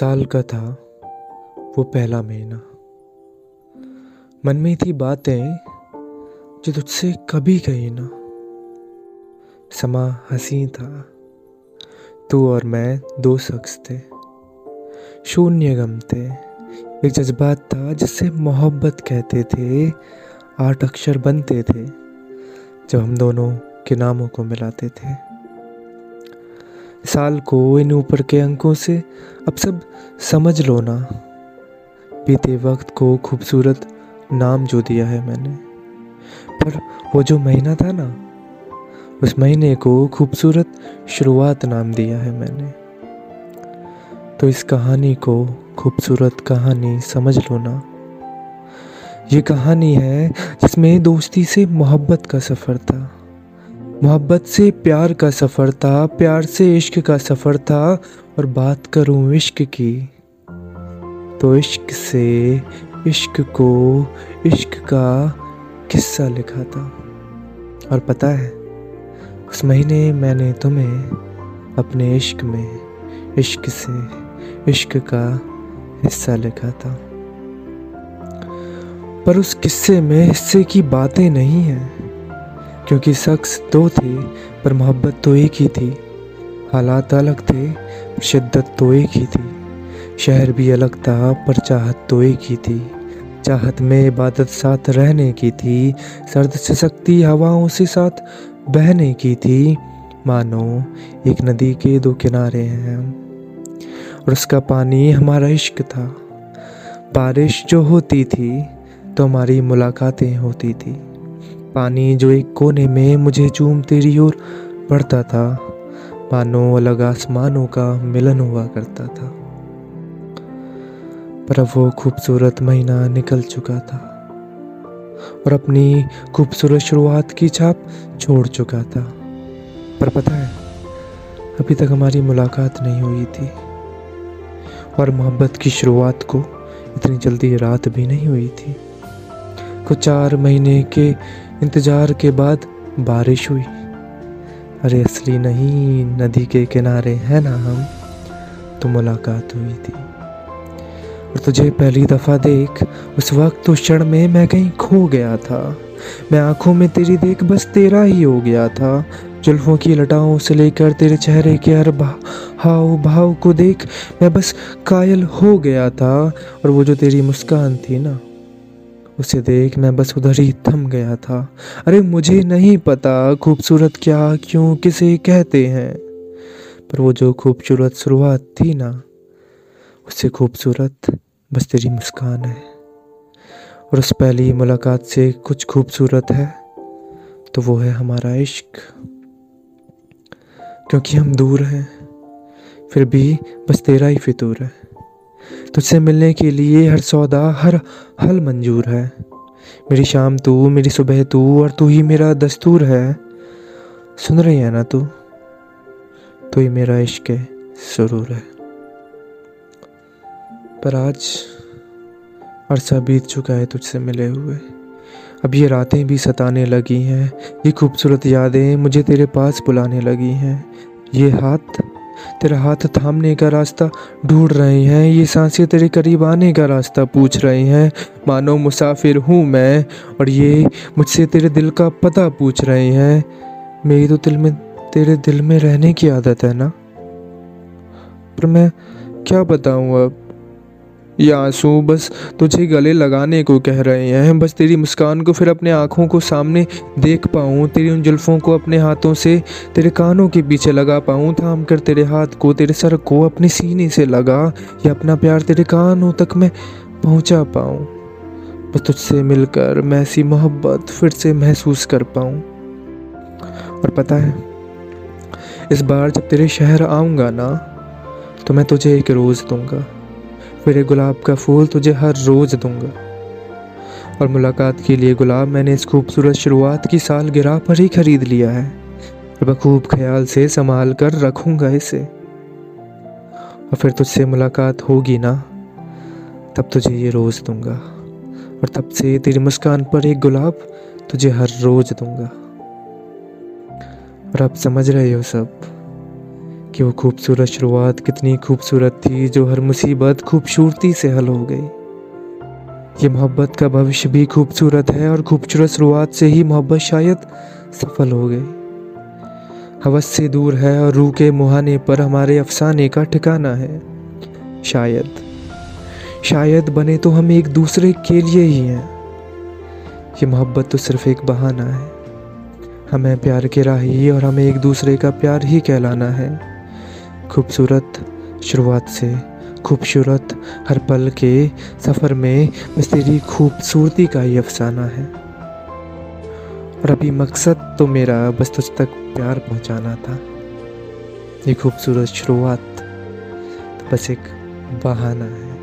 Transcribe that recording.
साल का था, वो पहला महीना। मन में थी बातें जो तुझसे कभी कही ना। समा हसी था। तू और मैं दो शख्स थे। शून्य गम थे। एक जज्बात था जिससे मोहब्बत कहते थे, आठ अक्षर बनते थे, जब हम दोनों के नामों को मिलाते थे। साल को इन ऊपर के अंकों से अब सब समझ लो ना। बीते वक्त को खूबसूरत नाम जो दिया है मैंने, पर वो जो महीना था ना, उस महीने को खूबसूरत शुरुआत नाम दिया है मैंने। तो इस कहानी को खूबसूरत कहानी समझ लो ना। ये कहानी है जिसमें दोस्ती से मोहब्बत का सफ़र था। मोहब्बत से प्यार का सफ़र था, प्यार से इश्क का सफ़र था और बात करूँ इश्क की। तो इश्क से इश्क को इश्क का किस्सा लिखा था। और पता है, उस महीने मैंने तुम्हें अपने इश्क में, इश्क से इश्क का हिस्सा लिखा था। पर उस किस्से में हिस्से की बातें नहीं हैं। क्योंकि शख्स दो थे, पर मोहब्बत तो एक ही थी। हालात अलग थे शिद्दत तो एक ही थी। शहर भी अलग था, पर चाहत तो एक ही थी। चाहत में इबादत साथ रहने की थी, सर्द से सकती हवाओं से साथ बहने की थी। मानो, एक नदी के दो किनारे हैं, और उसका पानी हमारा इश्क था। बारिश जो होती थी तो हमारी मुलाकातें होती थी। पानी जो एक कोने में मुझे चूम तेरी ओर बढ़ता था। मानो अलग आसमानों का मिलन हुआ करता था। पर वो खूबसूरत महीना निकल चुका था और अपनी खूबसूरत शुरुआत की छाप छोड़ चुका था। पर पता है, अभी तक हमारी मुलाकात नहीं हुई थी और मोहब्बत की शुरुआत को इतनी जल्दी रात भी नहीं हुई थी। कुछ चार महीने के इंतज़ार के बाद बारिश हुई। अरे असली नहीं, नदी के किनारे है ना हम तो मुलाकात हुई थी। और तुझे पहली दफ़ा देख, उस वक्त उस क्षण में मैं कहीं खो गया था। मैं आँखों में तेरी देख, बस तेरा ही हो गया था। जुल्फों की लटाओं से लेकर तेरे चेहरे के हर हाव भाव को देख, मैं बस कायल हो गया था। और वो जो तेरी मुस्कान थी ना उसे देख मैं बस उधर ही थम गया था। अरे मुझे नहीं पता खूबसूरत क्या क्यों किसे कहते हैं, पर वो जो खूबसूरत शुरुआत थी ना, उससे खूबसूरत बस तेरी मुस्कान है। और उस पहली मुलाकात से कुछ खूबसूरत है तो वो है हमारा इश्क। क्योंकि हम दूर हैं, फिर भी बस तेरा ही फितूर है। तुझसे मिलने के लिए हर सौदा, हर हल मंजूर है। मेरी शाम तू, मेरी सुबह तू और तू ही मेरा दस्तूर है। सुन रही है ना तू? तो ही मेरा इश्क है सुरूर है। पर आज अरसा बीत चुका है तुझसे मिले हुए। अब ये रातें भी सताने लगी हैं, ये खूबसूरत यादें मुझे तेरे पास बुलाने लगी हैं। ये हाथ तेरा हाथ थामने का रास्ता ढूंढ रहे हैं, ये साँसें तेरे करीब आने का रास्ता पूछ रहे हैं। मानो मुसाफिर हूँ मैं, और ये मुझसे तेरे दिल का पता पूछ रहे हैं। मेरी तो दिल में, तेरे दिल में रहने की आदत है ना? पर मैं क्या बताऊँ अब? ये आँसू, बस तुझे गले लगाने को कह रहे हैं। बस तेरी मुस्कान को फिर अपने आँखों को सामने देख पाऊँ, तेरी उन जुल्फ़ों को अपने हाथों से, तेरे कानों के पीछे लगा पाऊँ। थाम कर तेरे हाथ को, तेरे सर को अपने सीने से लगा, या अपना प्यार तेरे कानों तक मैं पहुँचा पाऊँ। बस तुझसे मिलकर मैं ऐसी मोहब्बत फिर से महसूस कर पाऊँ। और पता है, इस बार जब तेरे शहर आऊँगा ना तो मैं तुझे एक रोज़ दूँगा। मेरे गुलाब का फूल तुझे हर रोज़ दूँगा। और मुलाकात के लिए गुलाब, मैंने इस खूबसूरत शुरुआत की साल गिरा पर ही खरीद लिया है। और बखूब ख्याल से संभाल कर रखूँगा इसे। और फिर तुझसे मुलाकात होगी ना, तब तुझे ये रोज़ दूँगा। और तब से तेरी मुस्कान पर एक गुलाब तुझे हर रोज़ दूँगा। और अब समझ रहे हो सब। कि वो खूबसूरत शुरुआत कितनी खूबसूरत थी जो हर मुसीबत खूबसूरती से हल हो गई। ये मोहब्बत का भविष्य भी खूबसूरत है और खूबसूरत शुरुआत से ही मोहब्बत शायद सफल हो गई। हवस से दूर है और रूह के मुहाने पर हमारे अफसाने का ठिकाना है। शायद शायद बने तो हम एक दूसरे के लिए ही हैं। ये मोहब्बत तो सिर्फ़ एक बहाना है। हमें प्यार के राही और हमें एक दूसरे का प्यार ही कहलाना है। खूबसूरत शुरुआत से। खूबसूरत हर पल के सफ़र में बस तेरी खूबसूरती का ही अफसाना है। और अभी मकसद तो मेरा बस तुझ तक प्यार पहुंचाना था। ये खूबसूरत शुरुआत तो बस एक बहाना है।